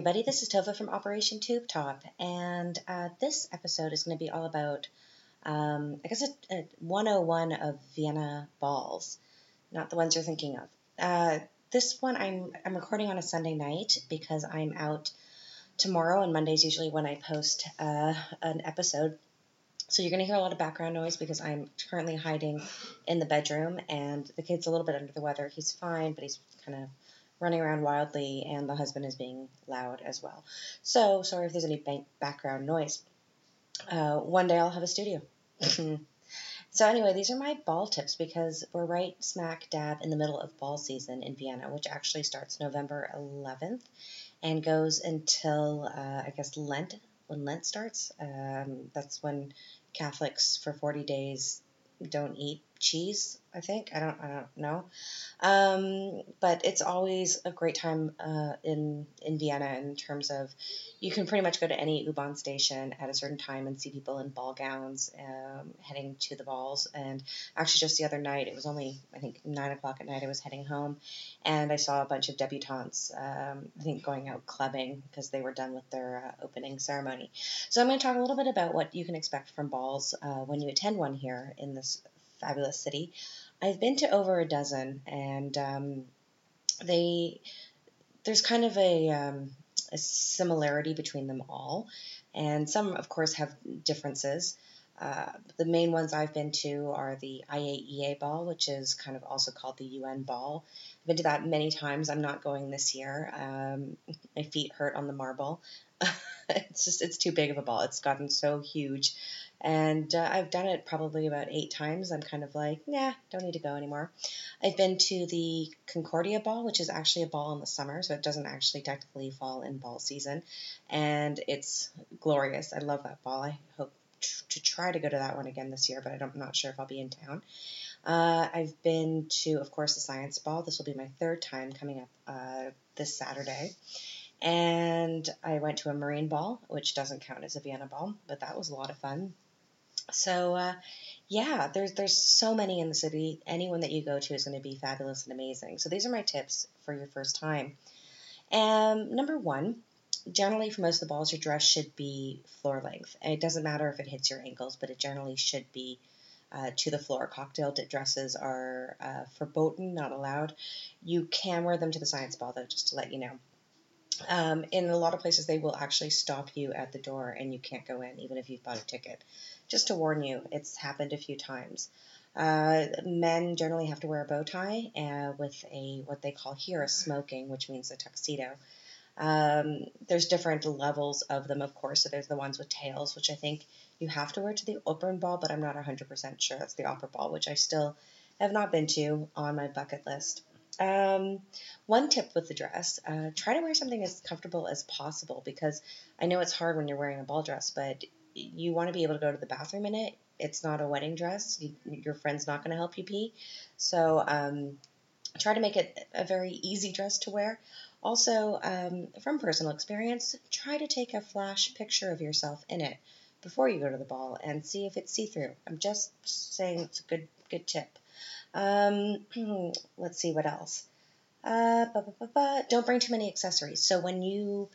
everybody. This is Tova from Operation Tube Top, and uh, this episode is going to be all about, um, I guess, a, a 101 of Vienna balls, not the ones you're thinking of. Uh, this one I'm I'm recording on a Sunday night because I'm out tomorrow, and Monday's usually when I post uh, an episode. So you're going to hear a lot of background noise because I'm currently hiding in the bedroom, and the kid's a little bit under the weather. He's fine, but he's kind of running around wildly, and the husband is being loud as well. So, sorry if there's any background noise. Uh, one day I'll have a studio. so, anyway, these are my ball tips because we're right smack dab in the middle of ball season in Vienna, which actually starts November 11th and goes until, uh, I guess, Lent, when Lent starts. Um, that's when Catholics for 40 days don't eat cheese i think. I don't i don't know. Um, but it's always a great time uh, in in vienna in terms of you can pretty much go to any u-bahn station at a certain time and see people in ball gowns um, heading to the balls. And actually just the other night it was only i think nine o'clock at night i was heading home and i saw a bunch of debutantes um, i think going out clubbing because they were done with their uh, opening ceremony. So i'm going to talk a little bit about what you can expect from balls uh, when you attend one here in this fabulous city. I've been to over a dozen, and um, they there's kind of a, um, a similarity between them all, and some, of course, have differences. Uh, the main ones I've been to are the IAEA ball, which is kind of also called the UN ball. I've been to that many times. I'm not going this year. Um, my feet hurt on the marble. it's just it's too big of a ball. It's gotten so huge and uh, I've done it probably about eight times. I'm kind of like, nah, don't need to go anymore. I've been to the Concordia Ball, which is actually a ball in the summer, so it doesn't actually technically fall in ball season, and it's glorious. I love that ball. I hope to try to go to that one again this year, but I'm not sure if I'll be in town. Uh, I've been to, of course, the Science Ball. This will be my third time coming up uh, this Saturday. And I went to a Marine Ball, which doesn't count as a Vienna Ball, but that was a lot of fun. So uh, yeah, there's there's so many in the city. Anyone that you go to is going to be fabulous and amazing. So these are my tips for your first time. Um, number one, generally for most of the balls, your dress should be floor length. And it doesn't matter if it hits your ankles, but it generally should be uh, to the floor. Cocktail dresses are uh, verboten, not allowed. You can wear them to the science ball though, just to let you know. Um, in a lot of places, they will actually stop you at the door and you can't go in, even if you've bought a ticket. Just to warn you, it's happened a few times. Uh, men generally have to wear a bow tie uh, with a what they call here a smoking, which means a tuxedo. Um, there's different levels of them, of course. So there's the ones with tails, which I think you have to wear to the open ball, but I'm not 100% sure. That's the opera ball, which I still have not been to on my bucket list. Um, one tip with the dress uh, try to wear something as comfortable as possible because I know it's hard when you're wearing a ball dress, but you want to be able to go to the bathroom in it. It's not a wedding dress. You, your friend's not going to help you pee. So um, try to make it a very easy dress to wear. Also, um, from personal experience, try to take a flash picture of yourself in it before you go to the ball and see if it's see through. I'm just saying it's a good good tip. Um, let's see what else. Uh, ba, ba, ba, Don't bring too many accessories. So when you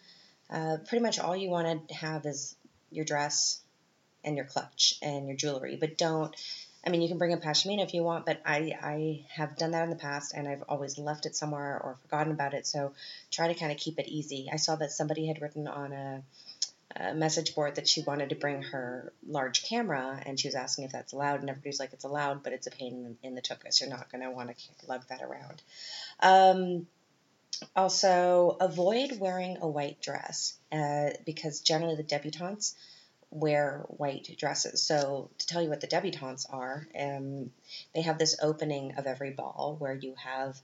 uh, pretty much all you want to have is your dress and your clutch and your jewelry, but don't. I mean, you can bring a pashmina if you want, but I, I have done that in the past and I've always left it somewhere or forgotten about it. So try to kind of keep it easy. I saw that somebody had written on a, message board that she wanted to bring her large camera and she was asking if that's allowed. And everybody's like, it's allowed, but it's a pain in, in the tuchus. You're not going to want to lug that around. Um, also, avoid wearing a white dress uh, because generally the debutantes wear white dresses. So to tell you what the debutantes are, um, they have this opening of every ball where you have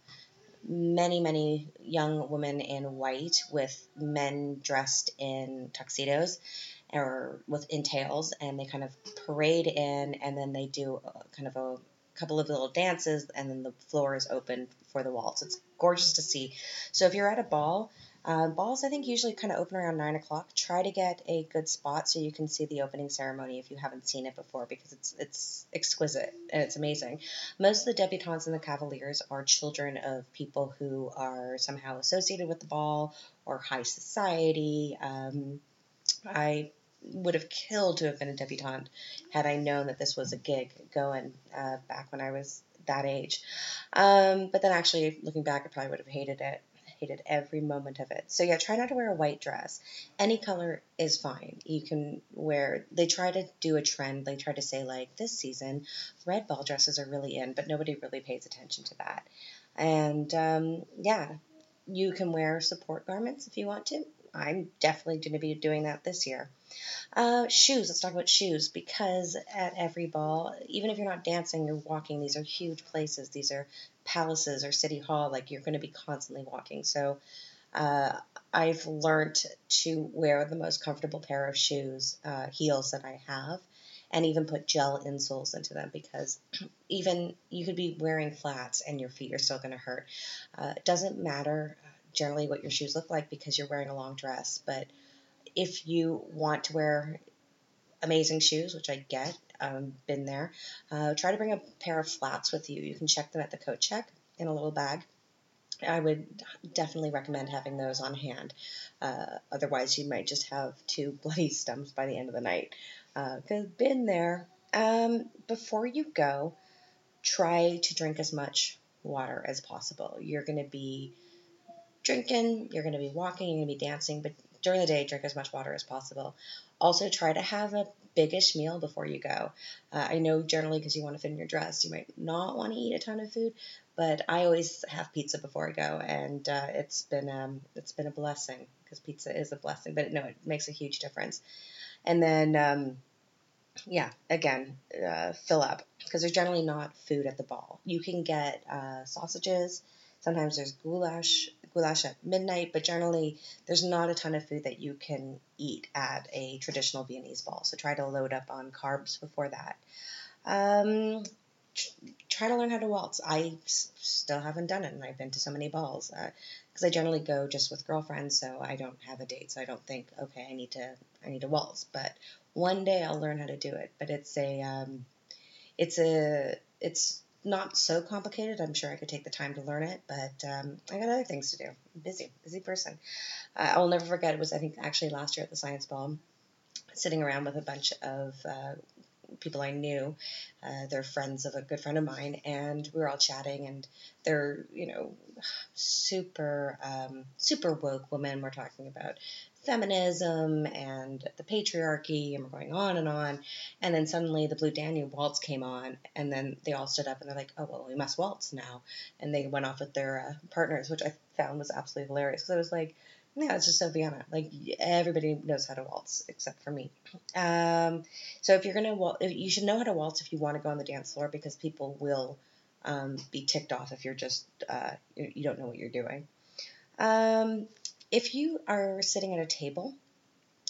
many, many young women in white with men dressed in tuxedos or with entails, and they kind of parade in, and then they do kind of a couple of little dances, and then the floor is open for the waltz. It's gorgeous to see. So if you're at a ball, uh, balls, I think, usually kind of open around 9 o'clock. Try to get a good spot so you can see the opening ceremony if you haven't seen it before because it's it's exquisite and it's amazing. Most of the debutantes and the cavaliers are children of people who are somehow associated with the ball or high society. Um, I would have killed to have been a debutante had I known that this was a gig going uh, back when I was that age. Um, but then actually, looking back, I probably would have hated it hated every moment of it. So yeah, try not to wear a white dress. Any color is fine. You can wear. They try to do a trend. They try to say like this season, red ball dresses are really in, but nobody really pays attention to that. And um, yeah, you can wear support garments if you want to. I'm definitely going to be doing that this year. Uh, shoes. Let's talk about shoes because at every ball, even if you're not dancing, you're walking. These are huge places. These are palaces or city hall. Like you're going to be constantly walking. So uh, I've learned to wear the most comfortable pair of shoes, uh, heels that I have, and even put gel insoles into them because even you could be wearing flats and your feet are still going to hurt. Uh, it doesn't matter uh, generally what your shoes look like because you're wearing a long dress, but if you want to wear amazing shoes, which I get, um, been there, uh, try to bring a pair of flats with you. You can check them at the coat check in a little bag. I would definitely recommend having those on hand. Uh, otherwise, you might just have two bloody stumps by the end of the night. Uh, been there. Um, before you go, try to drink as much water as possible. You're going to be drinking, you're going to be walking, you're going to be dancing, but during the day, drink as much water as possible. Also, try to have a biggish meal before you go. Uh, I know generally because you want to fit in your dress, you might not want to eat a ton of food, but I always have pizza before I go, and uh, it's been um, it's been a blessing because pizza is a blessing. But no, it makes a huge difference. And then, um, yeah, again, uh, fill up because there's generally not food at the ball. You can get uh, sausages. Sometimes there's goulash goulash at midnight, but generally there's not a ton of food that you can eat at a traditional Viennese ball. So try to load up on carbs before that. Um, try to learn how to waltz. I still haven't done it, and I've been to so many balls because uh, I generally go just with girlfriends, so I don't have a date. So I don't think, okay, I need to, I need to waltz. But one day I'll learn how to do it. But it's a, um, it's a, it's not so complicated. I'm sure I could take the time to learn it, but um, I got other things to do. I'm busy, busy person. Uh, I'll never forget. It was I think actually last year at the Science Ball, sitting around with a bunch of uh, people I knew. Uh, they're friends of a good friend of mine, and we were all chatting. And they're you know super um, super woke women. We're talking about feminism and the patriarchy, and we're going on and on. And then suddenly the Blue Danube waltz came on, and then they all stood up and they're like, oh, well, we must waltz now. And they went off with their uh, partners, which I found was absolutely hilarious because I was like, yeah, it's just so Vienna. Like everybody knows how to waltz except for me. Um, so if you're gonna waltz, you should know how to waltz if you want to go on the dance floor because people will um, be ticked off if you're just uh, you don't know what you're doing. Um, if you are sitting at a table,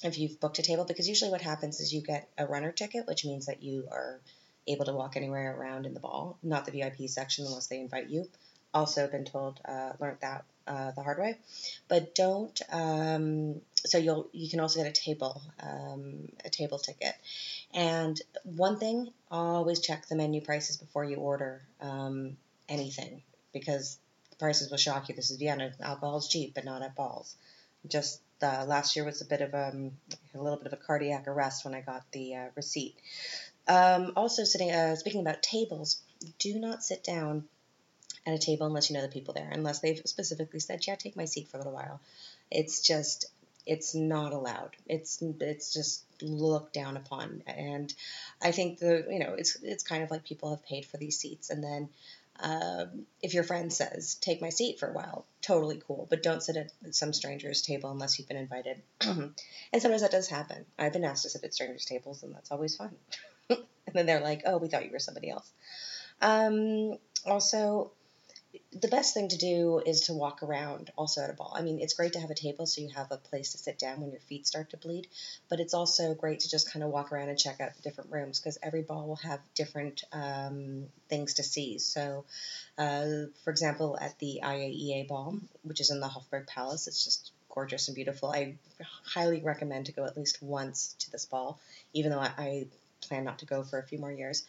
if you've booked a table, because usually what happens is you get a runner ticket, which means that you are able to walk anywhere around in the ball, not the VIP section unless they invite you. Also, been told, uh, learned that uh, the hard way, but don't. Um, so you'll you can also get a table, um, a table ticket. And one thing, always check the menu prices before you order um, anything because prices will shock you. This is Vienna. Alcohol is cheap, but not at balls. Just uh, last year was a bit of um, a little bit of a cardiac arrest when I got the uh, receipt. Um, also, sitting uh, speaking about tables, do not sit down at a table unless you know the people there, unless they've specifically said, "Yeah, take my seat for a little while." It's just it's not allowed. It's it's just looked down upon, and I think the you know it's it's kind of like people have paid for these seats, and then Um, if your friend says, take my seat for a while, totally cool, but don't sit at some stranger's table unless you've been invited. and sometimes that does happen. I've been asked to sit at strangers' tables, and that's always fun. and then they're like, oh, we thought you were somebody else. Um, also, the best thing to do is to walk around also at a ball. I mean, it's great to have a table so you have a place to sit down when your feet start to bleed, but it's also great to just kind of walk around and check out the different rooms because every ball will have different um, things to see. So, uh, for example, at the IAEA ball, which is in the Hofburg Palace, it's just gorgeous and beautiful. I highly recommend to go at least once to this ball, even though I, I plan not to go for a few more years.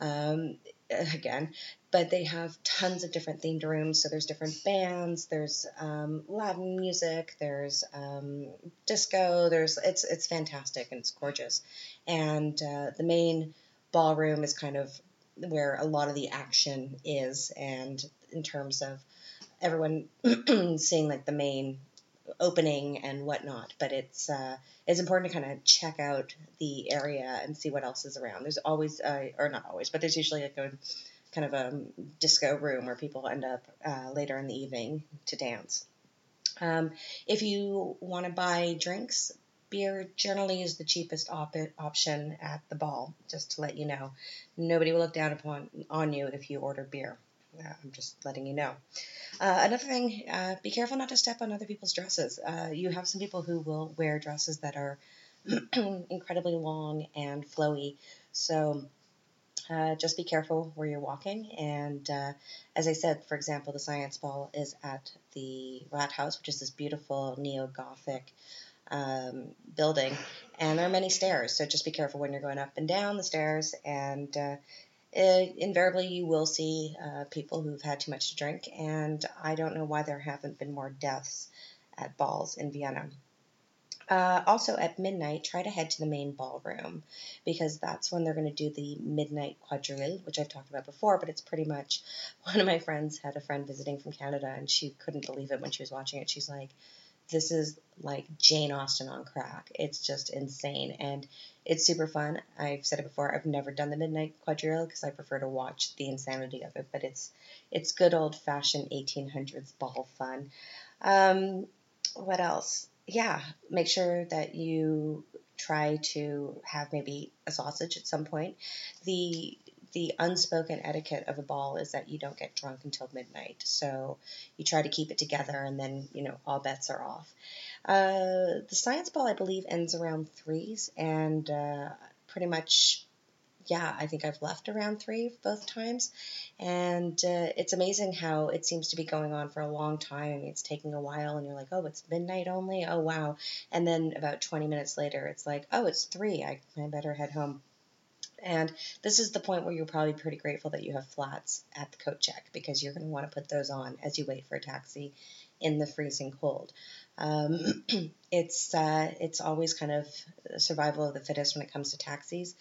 Um, again, but they have tons of different themed rooms. So there's different bands, there's um, Latin music, there's um, disco. There's it's it's fantastic and it's gorgeous. And uh, the main ballroom is kind of where a lot of the action is, and in terms of everyone seeing like the main opening and whatnot. But it's uh, it's important to kind of check out the area and see what else is around. There's always, uh, or not always, but there's usually like a kind of a disco room where people end up uh, later in the evening to dance. Um, if you want to buy drinks, beer generally is the cheapest op- option at the ball. Just to let you know, nobody will look down upon on you if you order beer. Uh, I'm just letting you know. Uh, another thing, uh, be careful not to step on other people's dresses. Uh, you have some people who will wear dresses that are incredibly long and flowy. So uh, just be careful where you're walking. And as I said, for example, the science ball is at the Rathaus, which is this beautiful neo Gothic um, building. And there are many stairs, so just be careful when you're going up and down the stairs. And uh, invariably, you will see uh, people who've had too much to drink. And I don't know why there haven't been more deaths at balls in Vienna. Uh, also, at midnight, try to head to the main ballroom because that's when they're going to do the midnight quadrille, which I've talked about before. But it's pretty much one of my friends had a friend visiting from Canada and she couldn't believe it when she was watching it. She's like, This is like Jane Austen on crack. It's just insane and it's super fun. I've said it before. I've never done the midnight quadrille because I prefer to watch the insanity of it. But it's it's good old fashioned 1800s ball fun. Um, what else? yeah, make sure that you try to have maybe a sausage at some point. The the unspoken etiquette of a ball is that you don't get drunk until midnight. So you try to keep it together, and then you know all bets are off. Uh, the science ball, I believe, ends around threes, and uh, pretty much yeah, I think I've left around three both times. And uh, it's amazing how it seems to be going on for a long time. I mean, it's taking a while, and you're like, oh, it's midnight only? Oh, wow. And then about 20 minutes later, it's like, oh, it's three. I, I better head home. And this is the point where you're probably pretty grateful that you have flats at the coat check because you're going to want to put those on as you wait for a taxi in the freezing cold. Um, it's uh, it's always kind of survival of the fittest when it comes to taxis.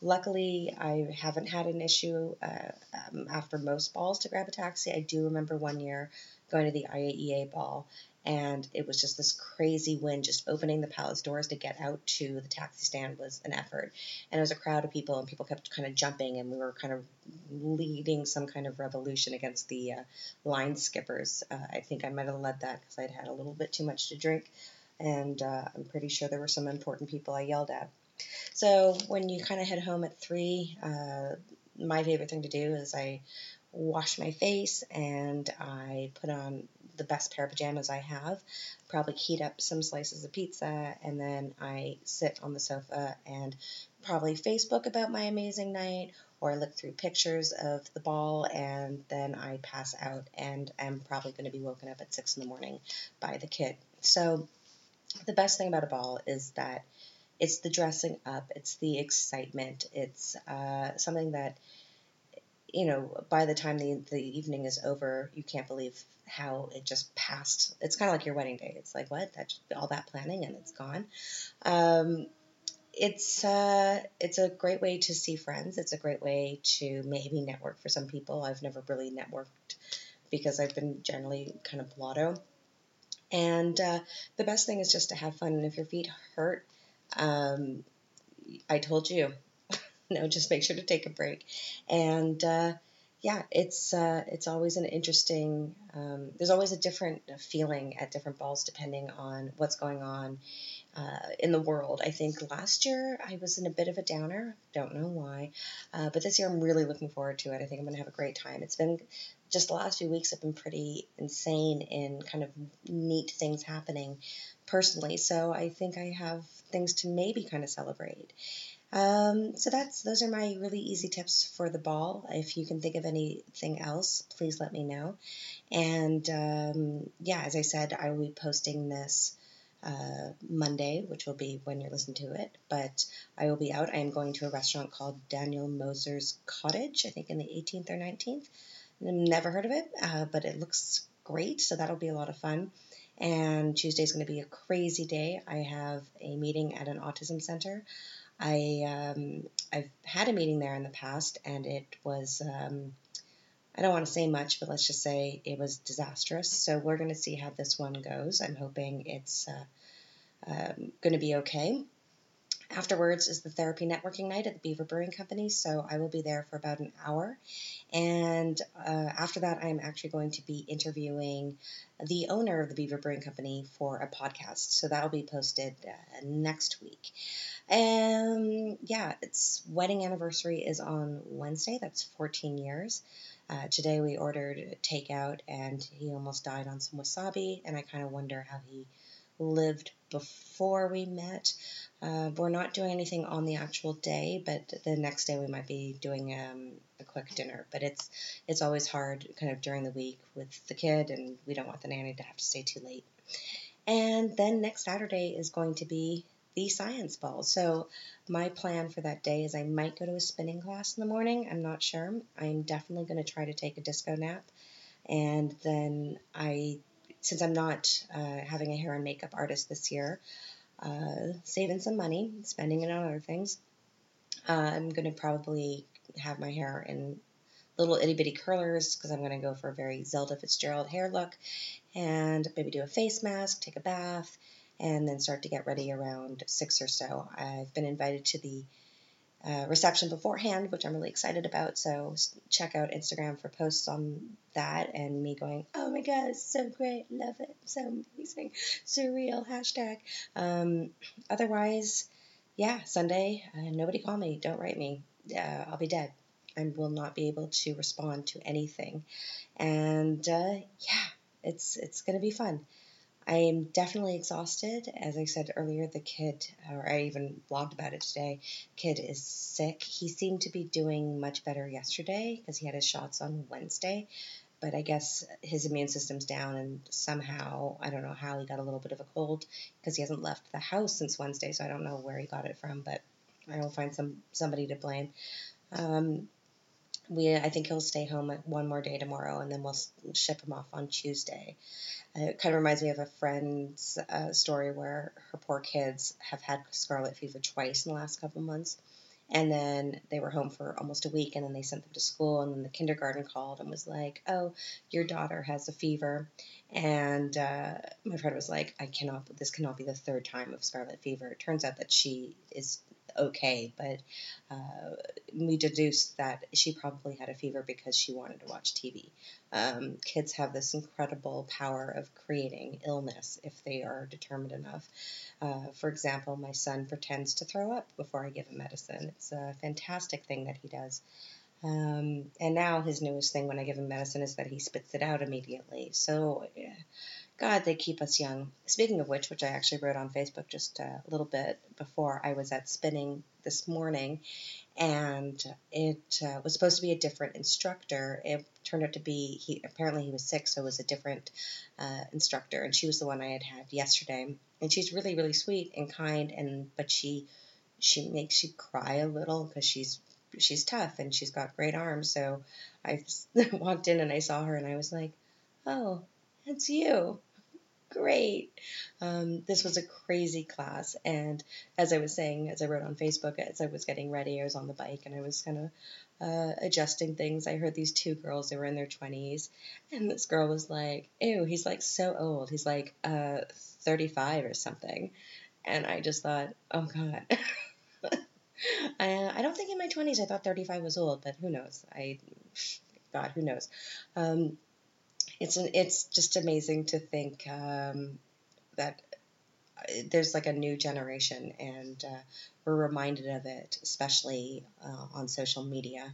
Luckily, I haven't had an issue uh, um, after most balls to grab a taxi. I do remember one year going to the IAEA ball, and it was just this crazy wind. Just opening the palace doors to get out to the taxi stand was an effort, and it was a crowd of people, and people kept kind of jumping, and we were kind of leading some kind of revolution against the uh, line skippers. Uh, I think I might have led that because I'd had a little bit too much to drink, and uh, I'm pretty sure there were some important people I yelled at. So when you kind of head home at three, uh, my favorite thing to do is I wash my face and I put on the best pair of pajamas I have, probably heat up some slices of pizza, and then I sit on the sofa and probably Facebook about my amazing night or I look through pictures of the ball and then I pass out and I'm probably going to be woken up at six in the morning by the kid. So the best thing about a ball is that it's the dressing up, it's the excitement, it's uh, something that you know by the time the the evening is over, you can't believe how it just passed. It's kind of like your wedding day. It's like what that all that planning and it's gone. Um, it's uh, it's a great way to see friends. It's a great way to maybe network for some people. I've never really networked because I've been generally kind of blotto. And uh, the best thing is just to have fun. And if your feet hurt, um, I told you, no, just make sure to take a break. And uh, yeah, it's uh, it's always an interesting. Um, there's always a different feeling at different balls depending on what's going on uh, in the world. I think last year I was in a bit of a downer. Don't know why, uh, but this year I'm really looking forward to it. I think I'm going to have a great time. It's been just the last few weeks have been pretty insane in kind of neat things happening personally. So I think I have things to maybe kind of celebrate. Um, so that's those are my really easy tips for the ball. If you can think of anything else, please let me know. And um, yeah, as I said, I will be posting this uh, Monday, which will be when you're listening to it. But I will be out. I am going to a restaurant called Daniel Moser's Cottage. I think in the 18th or 19th. Never heard of it, uh, but it looks great. So that'll be a lot of fun. And Tuesday is going to be a crazy day. I have a meeting at an autism center. I um, I've had a meeting there in the past, and it was um, I don't want to say much, but let's just say it was disastrous. So we're going to see how this one goes. I'm hoping it's uh, um, going to be okay. Afterwards is the therapy networking night at the Beaver Brewing Company, so I will be there for about an hour. And uh, after that, I'm actually going to be interviewing the owner of the Beaver Brewing Company for a podcast. So that'll be posted uh, next week. And yeah, its wedding anniversary is on Wednesday. That's 14 years. Uh, today we ordered takeout, and he almost died on some wasabi, and I kind of wonder how he lived before we met. Uh, we're not doing anything on the actual day, but the next day we might be doing um, a quick dinner. But it's it's always hard, kind of during the week with the kid, and we don't want the nanny to have to stay too late. And then next Saturday is going to be the science ball. So my plan for that day is I might go to a spinning class in the morning. I'm not sure. I'm definitely going to try to take a disco nap, and then I since I'm not uh, having a hair and makeup artist this year, uh, saving some money, spending it on other things, uh, I'm going to probably have my hair in little itty bitty curlers because I'm going to go for a very Zelda Fitzgerald hair look and maybe do a face mask, take a bath, and then start to get ready around six or so. I've been invited to the uh, reception beforehand, which I'm really excited about. So check out Instagram for posts on that and me going, oh my god, it's so great, love it, so amazing, surreal hashtag. Um, otherwise, yeah, Sunday, uh, nobody call me, don't write me, uh, I'll be dead. I will not be able to respond to anything, and uh, yeah, it's it's gonna be fun. I am definitely exhausted. As I said earlier, the kid, or I even blogged about it today, kid is sick. He seemed to be doing much better yesterday because he had his shots on Wednesday. But I guess his immune system's down, and somehow, I don't know how he got a little bit of a cold because he hasn't left the house since Wednesday, so I don't know where he got it from, but I will find some somebody to blame. Um, we, I think he'll stay home one more day tomorrow, and then we'll ship him off on Tuesday. It kind of reminds me of a friend's uh, story where her poor kids have had scarlet fever twice in the last couple months. And then they were home for almost a week, and then they sent them to school. And then the kindergarten called and was like, "Oh, your daughter has a fever." And uh, my friend was like, "I cannot. This cannot be the third time of scarlet fever." It turns out that she is okay, but uh, we deduced that she probably had a fever because she wanted to watch TV. Um, kids have this incredible power of creating illness if they are determined enough. Uh, for example, my son pretends to throw up before I give him medicine. It's a fantastic thing that he does. Um, and now his newest thing when I give him medicine is that he spits it out immediately. So, God, they keep us young. Speaking of which, which I actually wrote on Facebook just a little bit before I was at spinning this morning, and it uh, was supposed to be a different instructor. It turned out to be he apparently he was sick, so it was a different uh, instructor, and she was the one I had had yesterday. And she's really really sweet and kind, and but she she makes you cry a little because she's she's tough and she's got great arms. So I walked in and I saw her and I was like, oh, it's you. Great. Um, this was a crazy class. And as I was saying, as I wrote on Facebook, as I was getting ready, I was on the bike and I was kind of uh, adjusting things. I heard these two girls, they were in their 20s. And this girl was like, ew, he's like so old. He's like uh, 35 or something. And I just thought, oh God. I, I don't think in my 20s I thought 35 was old, but who knows? I God, who knows? Um, it's an, it's just amazing to think um, that uh, there's like a new generation, and uh, we're reminded of it, especially uh, on social media.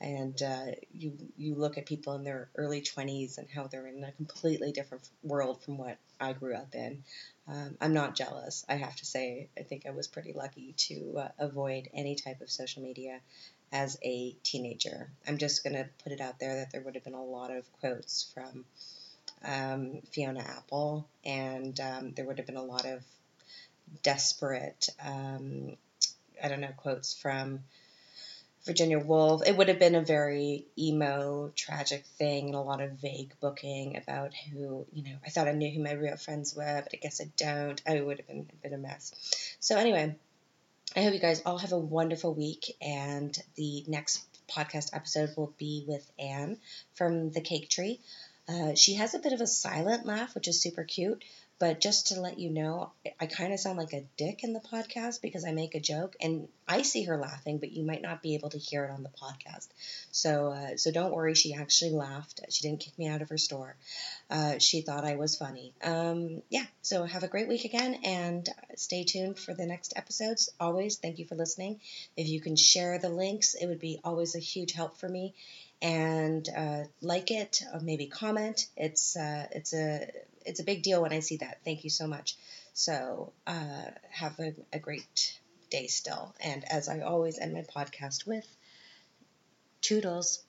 And uh, you you look at people in their early 20s and how they're in a completely different world from what I grew up in. Um, I'm not jealous, I have to say. I think I was pretty lucky to uh, avoid any type of social media as a teenager. I'm just going to put it out there that there would have been a lot of quotes from um, Fiona Apple, and um, there would have been a lot of desperate, um, I don't know, quotes from Virginia Woolf. It would have been a very emo, tragic thing, and a lot of vague booking about who, you know, I thought I knew who my real friends were, but I guess I don't. I would have been, been a mess. So, anyway, I hope you guys all have a wonderful week, and the next podcast episode will be with Anne from the Cake Tree. Uh, she has a bit of a silent laugh, which is super cute. But just to let you know, I kind of sound like a dick in the podcast because I make a joke and I see her laughing, but you might not be able to hear it on the podcast. So, uh, so don't worry. She actually laughed. She didn't kick me out of her store. Uh, she thought I was funny. Um, yeah. So have a great week again and stay tuned for the next episodes. Always, thank you for listening. If you can share the links, it would be always a huge help for me and uh, like it or maybe comment. It's uh, it's a it's a big deal when I see that. Thank you so much. So uh, have a, a great day still. And as I always end my podcast with, toodles.